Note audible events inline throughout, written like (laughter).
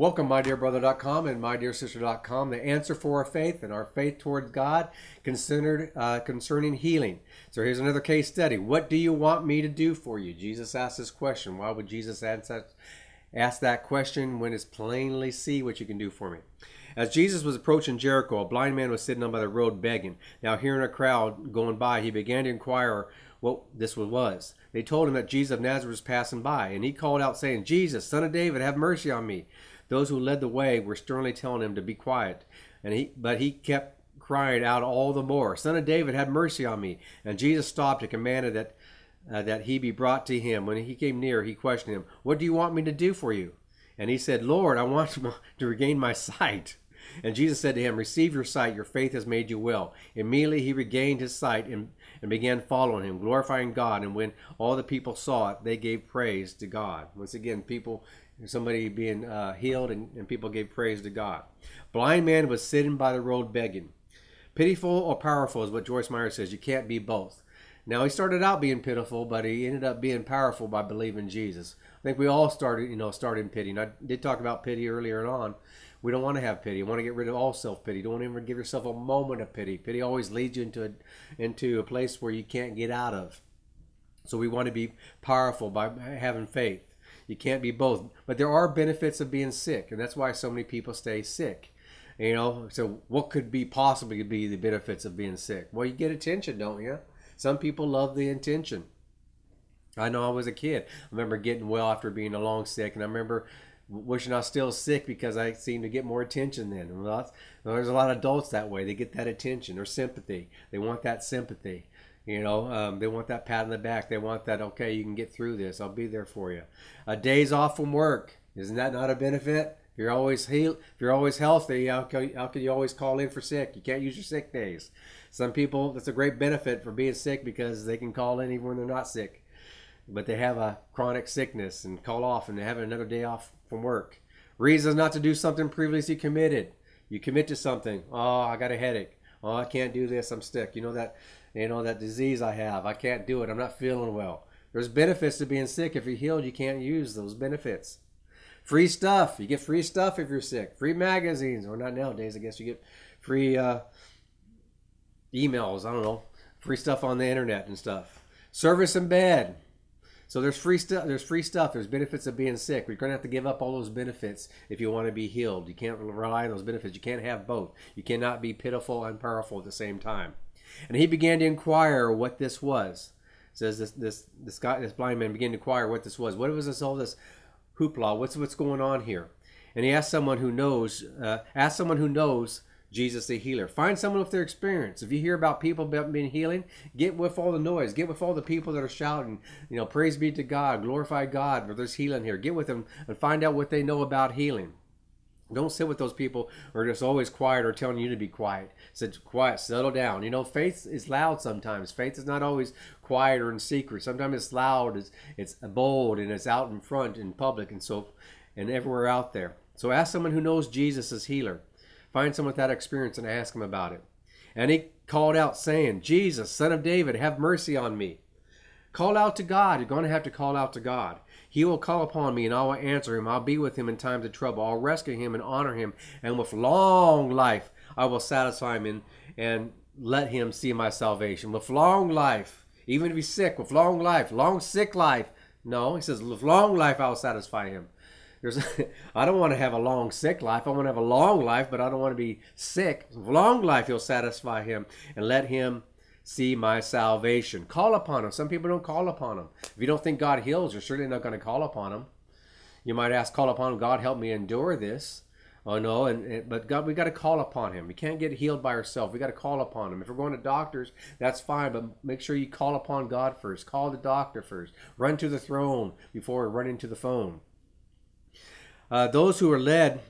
Welcome, mydearbrother.com and mydearsister.com, The answer for our faith and our faith towards God considered uh, concerning healing. So here's another case study. What do you want me to do for you? Jesus asked this question. Why would Jesus answer, ask that question when it's plainly see what you can do for me? As Jesus was approaching Jericho, a blind man was sitting on by the road begging. Now, hearing a crowd going by, he began to inquire what this was. They told him that Jesus of Nazareth was passing by, and he called out, saying, Jesus, son of David, have mercy on me. Those who led the way were sternly telling him to be quiet, and he, but he kept crying out all the more, Son of David, have mercy on me. And Jesus stopped and commanded that, uh, that he be brought to him. When he came near, he questioned him, What do you want me to do for you? And he said, Lord, I want (laughs) to regain my sight. And Jesus said to him, Receive your sight, your faith has made you well. Immediately he regained his sight and, and began following him, glorifying God. And when all the people saw it, they gave praise to God. Once again, people somebody being uh, healed and, and people gave praise to God. Blind man was sitting by the road begging. Pitiful or powerful is what Joyce Meyer says. You can't be both. Now he started out being pitiful, but he ended up being powerful by believing Jesus. I think we all started, you know, started in pity. And I did talk about pity earlier on. We don't want to have pity. We want to get rid of all self pity. Don't even give yourself a moment of pity. Pity always leads you into a, into a place where you can't get out of. So we want to be powerful by having faith. You can't be both. But there are benefits of being sick, and that's why so many people stay sick. You know, so what could be possibly be the benefits of being sick? Well, you get attention, don't you? Some people love the attention. I know I was a kid. I remember getting well after being a long sick, and I remember wishing I was still sick because I seemed to get more attention then. Well, there's a lot of adults that way. They get that attention or sympathy. They want that sympathy. You know, um, they want that pat on the back. They want that, okay, you can get through this. I'll be there for you. A day's off from work. Isn't that not a benefit? If you're always healed, if you're always healthy, how can, how can you always call in for sick? You can't use your sick days. Some people, that's a great benefit for being sick because they can call in even when they're not sick. But they have a chronic sickness and call off and they have another day off from work. Reasons not to do something previously committed. You commit to something. Oh, I got a headache. Oh, I can't do this. I'm sick. You know that you know that disease I have. I can't do it. I'm not feeling well. There's benefits to being sick. If you're healed, you can't use those benefits. Free stuff. You get free stuff if you're sick. Free magazines, or not nowadays. I guess you get free uh, emails. I don't know. Free stuff on the internet and stuff. Service in bed. So there's free stuff. There's free stuff. There's benefits of being sick. You're gonna have to give up all those benefits if you want to be healed. You can't rely on those benefits. You can't have both. You cannot be pitiful and powerful at the same time. And he began to inquire what this was. It says this this this guy this blind man began to inquire what this was. What was this all this hoopla? What's what's going on here? And he asked someone who knows. Uh, ask someone who knows Jesus the healer. Find someone with their experience. If you hear about people being healing, get with all the noise. Get with all the people that are shouting, you know, praise be to God, glorify God, for there's healing here. Get with them and find out what they know about healing. Don't sit with those people who are just always quiet or telling you to be quiet. Sit quiet, settle down. You know, faith is loud sometimes. Faith is not always quiet or in secret. Sometimes it's loud, it's, it's bold, and it's out in front in public and so and everywhere out there. So ask someone who knows Jesus as healer. Find someone with that experience and ask him about it. And he called out saying, Jesus, son of David, have mercy on me. Call out to God. You're going to have to call out to God. He will call upon me, and I will answer him. I'll be with him in times of trouble. I'll rescue him and honor him, and with long life I will satisfy him and, and let him see my salvation. With long life, even if he's sick, with long life, long sick life. No, he says, with long life I will satisfy him. There's, (laughs) I don't want to have a long sick life. I want to have a long life, but I don't want to be sick. With long life, he'll satisfy him and let him see my salvation. Call upon him. Some people don't call upon him. If you don't think God heals, you're certainly not going to call upon him. You might ask, call upon him, God, help me endure this. Oh no, and, and but God, we got to call upon Him. We can't get healed by ourselves. We got to call upon Him. If we're going to doctors, that's fine, but make sure you call upon God first. Call the doctor first. Run to the throne before running to the phone. Uh, those who are led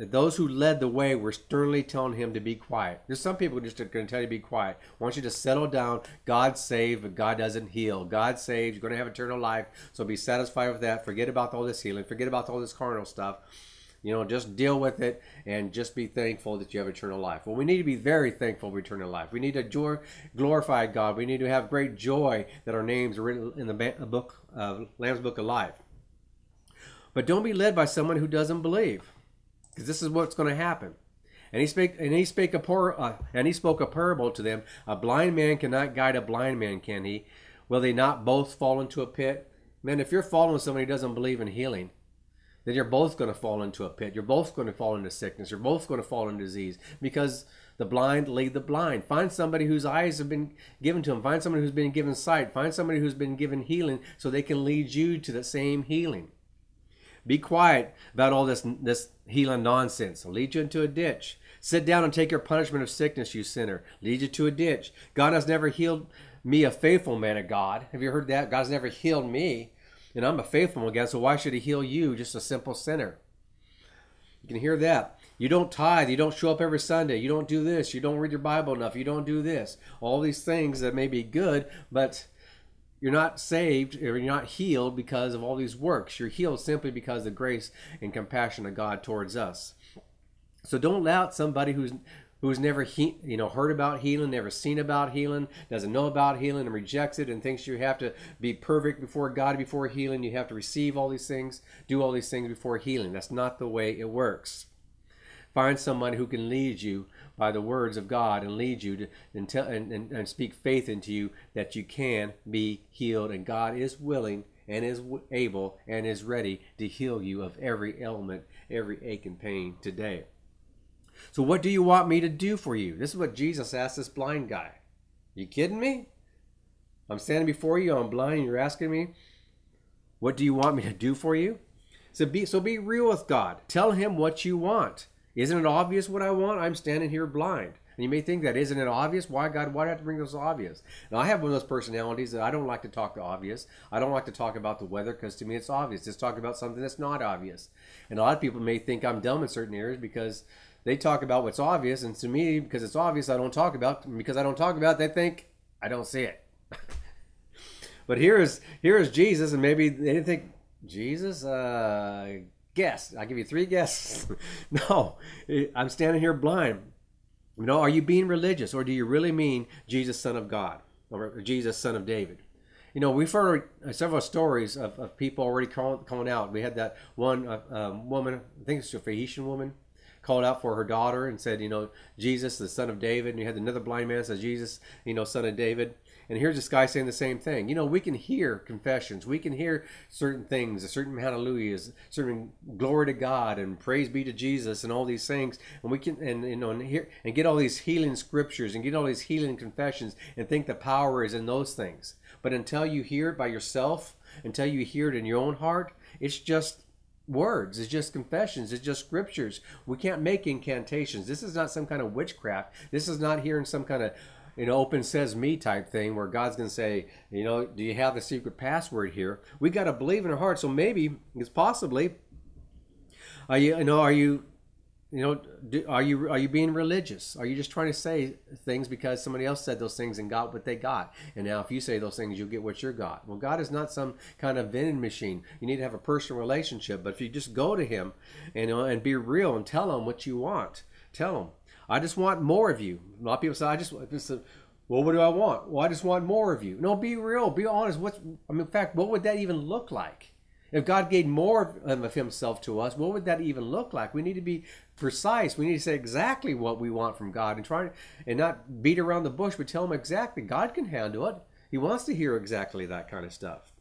those who led the way were sternly telling him to be quiet. There's some people just going to tell you to be quiet. I want you to settle down. God saves, but God doesn't heal. God saves. You're going to have eternal life, so be satisfied with that. Forget about all this healing. Forget about all this carnal stuff. You know, just deal with it and just be thankful that you have eternal life. Well, we need to be very thankful for eternal life. We need to joy, glorify God. We need to have great joy that our names are written in the book, uh, Lamb's Book of Life. But don't be led by someone who doesn't believe, because this is what's going to happen. And he spake, and he spake a uh, and he spoke a parable to them. A blind man cannot guide a blind man, can he? Will they not both fall into a pit? Man, if you're following somebody who doesn't believe in healing, then you're both going to fall into a pit. You're both going to fall into sickness. You're both going to fall into disease because the blind lead the blind. Find somebody whose eyes have been given to them. Find somebody who's been given sight. Find somebody who's been given healing so they can lead you to the same healing. Be quiet about all this this healing nonsense. It'll lead you into a ditch. Sit down and take your punishment of sickness, you sinner. Lead you to a ditch. God has never healed me, a faithful man of God. Have you heard that? God's never healed me, and I'm a faithful man, so why should He heal you, just a simple sinner? You can hear that. You don't tithe. You don't show up every Sunday. You don't do this. You don't read your Bible enough. You don't do this. All these things that may be good, but you're not saved or you're not healed because of all these works. You're healed simply because of the grace and compassion of God towards us. So don't doubt somebody who's who's never he, you know heard about healing, never seen about healing, doesn't know about healing, and rejects it, and thinks you have to be perfect before God before healing. You have to receive all these things, do all these things before healing. That's not the way it works. Find someone who can lead you by the words of God and lead you to and, tell, and, and, and speak faith into you that you can be healed, and God is willing and is able and is ready to heal you of every ailment, every ache and pain today. So, what do you want me to do for you? This is what Jesus asked this blind guy. You kidding me? I'm standing before you, I'm blind, and you're asking me, What do you want me to do for you? So be, so be real with God. Tell Him what you want. Isn't it obvious what I want? I'm standing here blind. And you may think that isn't it obvious? Why God? Why do I have to bring this obvious? Now I have one of those personalities that I don't like to talk the obvious. I don't like to talk about the weather because to me it's obvious. Just talk about something that's not obvious. And a lot of people may think I'm dumb in certain areas because they talk about what's obvious, and to me, because it's obvious, I don't talk about. Because I don't talk about, it, they think I don't see it. (laughs) but here is here is Jesus, and maybe they didn't think Jesus. Uh, guess. I'll give you three guesses. (laughs) no, I'm standing here blind. You know, are you being religious, or do you really mean Jesus, Son of God, or Jesus, Son of David? You know, we've heard several stories of, of people already calling, calling out. We had that one uh, um, woman, I think it's a Phoenician woman, called out for her daughter and said, you know, Jesus, the son of David. And you had another blind man says, Jesus, you know, son of David. And here's this guy saying the same thing. You know, we can hear confessions. We can hear certain things, a certain hallelujahs, certain glory to God and praise be to Jesus and all these things. And we can, and, you know, and, hear, and get all these healing scriptures and get all these healing confessions and think the power is in those things. But until you hear it by yourself, until you hear it in your own heart, it's just words. It's just confessions. It's just scriptures. We can't make incantations. This is not some kind of witchcraft. This is not hearing some kind of you know open says me type thing where God's going to say, you know, do you have the secret password here? We got to believe in our heart. So maybe it's possibly. Are you, you know, are you you know do, are you are you being religious are you just trying to say things because somebody else said those things and got what they got and now if you say those things you'll get what you got well god is not some kind of vending machine you need to have a personal relationship but if you just go to him and and be real and tell him what you want tell him i just want more of you a lot of people say i just, just well what do i want well i just want more of you no be real be honest what's I mean, in fact what would that even look like if God gave more of Himself to us, what would that even look like? We need to be precise. We need to say exactly what we want from God and try and not beat around the bush, but tell Him exactly. God can handle it. He wants to hear exactly that kind of stuff.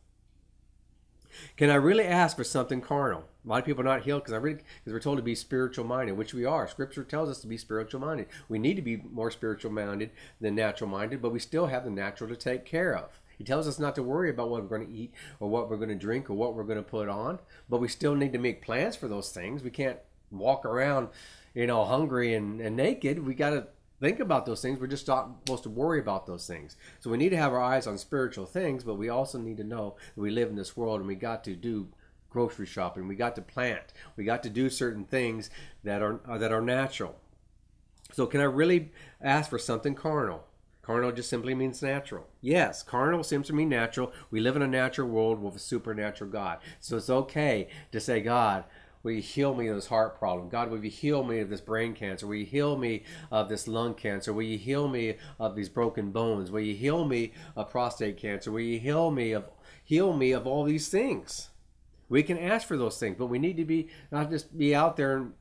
Can I really ask for something carnal? A lot of people are not healed because really, we're told to be spiritual minded, which we are. Scripture tells us to be spiritual minded. We need to be more spiritual minded than natural minded, but we still have the natural to take care of. He tells us not to worry about what we're going to eat or what we're going to drink or what we're going to put on, but we still need to make plans for those things. We can't walk around, you know, hungry and, and naked. We got to think about those things. We're just not supposed to worry about those things. So we need to have our eyes on spiritual things, but we also need to know that we live in this world and we got to do grocery shopping. We got to plant. We got to do certain things that are uh, that are natural. So can I really ask for something carnal? Carnal just simply means natural. Yes, carnal seems to mean natural. We live in a natural world with a supernatural God. So it's okay to say, God, will you heal me of this heart problem? God, will you heal me of this brain cancer? Will you heal me of this lung cancer? Will you heal me of these broken bones? Will you heal me of prostate cancer? Will you heal me of heal me of all these things? We can ask for those things, but we need to be not just be out there and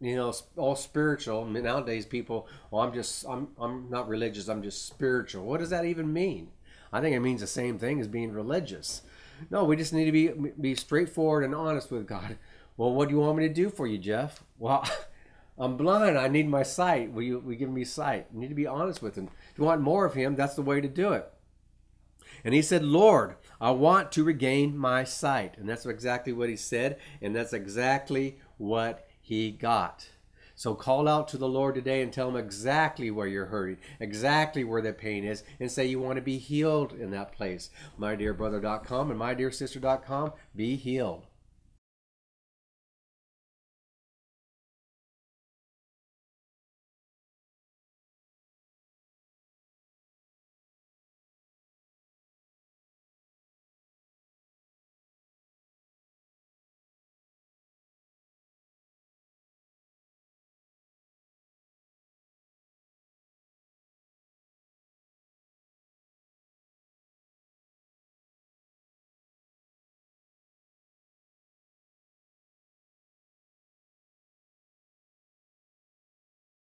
you know all spiritual. I mean, nowadays, people, well, I'm just I'm I'm not religious. I'm just spiritual. What does that even mean? I think it means the same thing as being religious. No, we just need to be be straightforward and honest with God. Well, what do you want me to do for you, Jeff? Well, (laughs) I'm blind. I need my sight. Will you, will you give me sight? You need to be honest with him. If you want more of him, that's the way to do it. And he said, Lord, I want to regain my sight. And that's exactly what he said. And that's exactly what he got. So call out to the Lord today and tell him exactly where you're hurting, exactly where the pain is, and say you want to be healed in that place. MyDearBrother.com and MyDearSister.com. Be healed.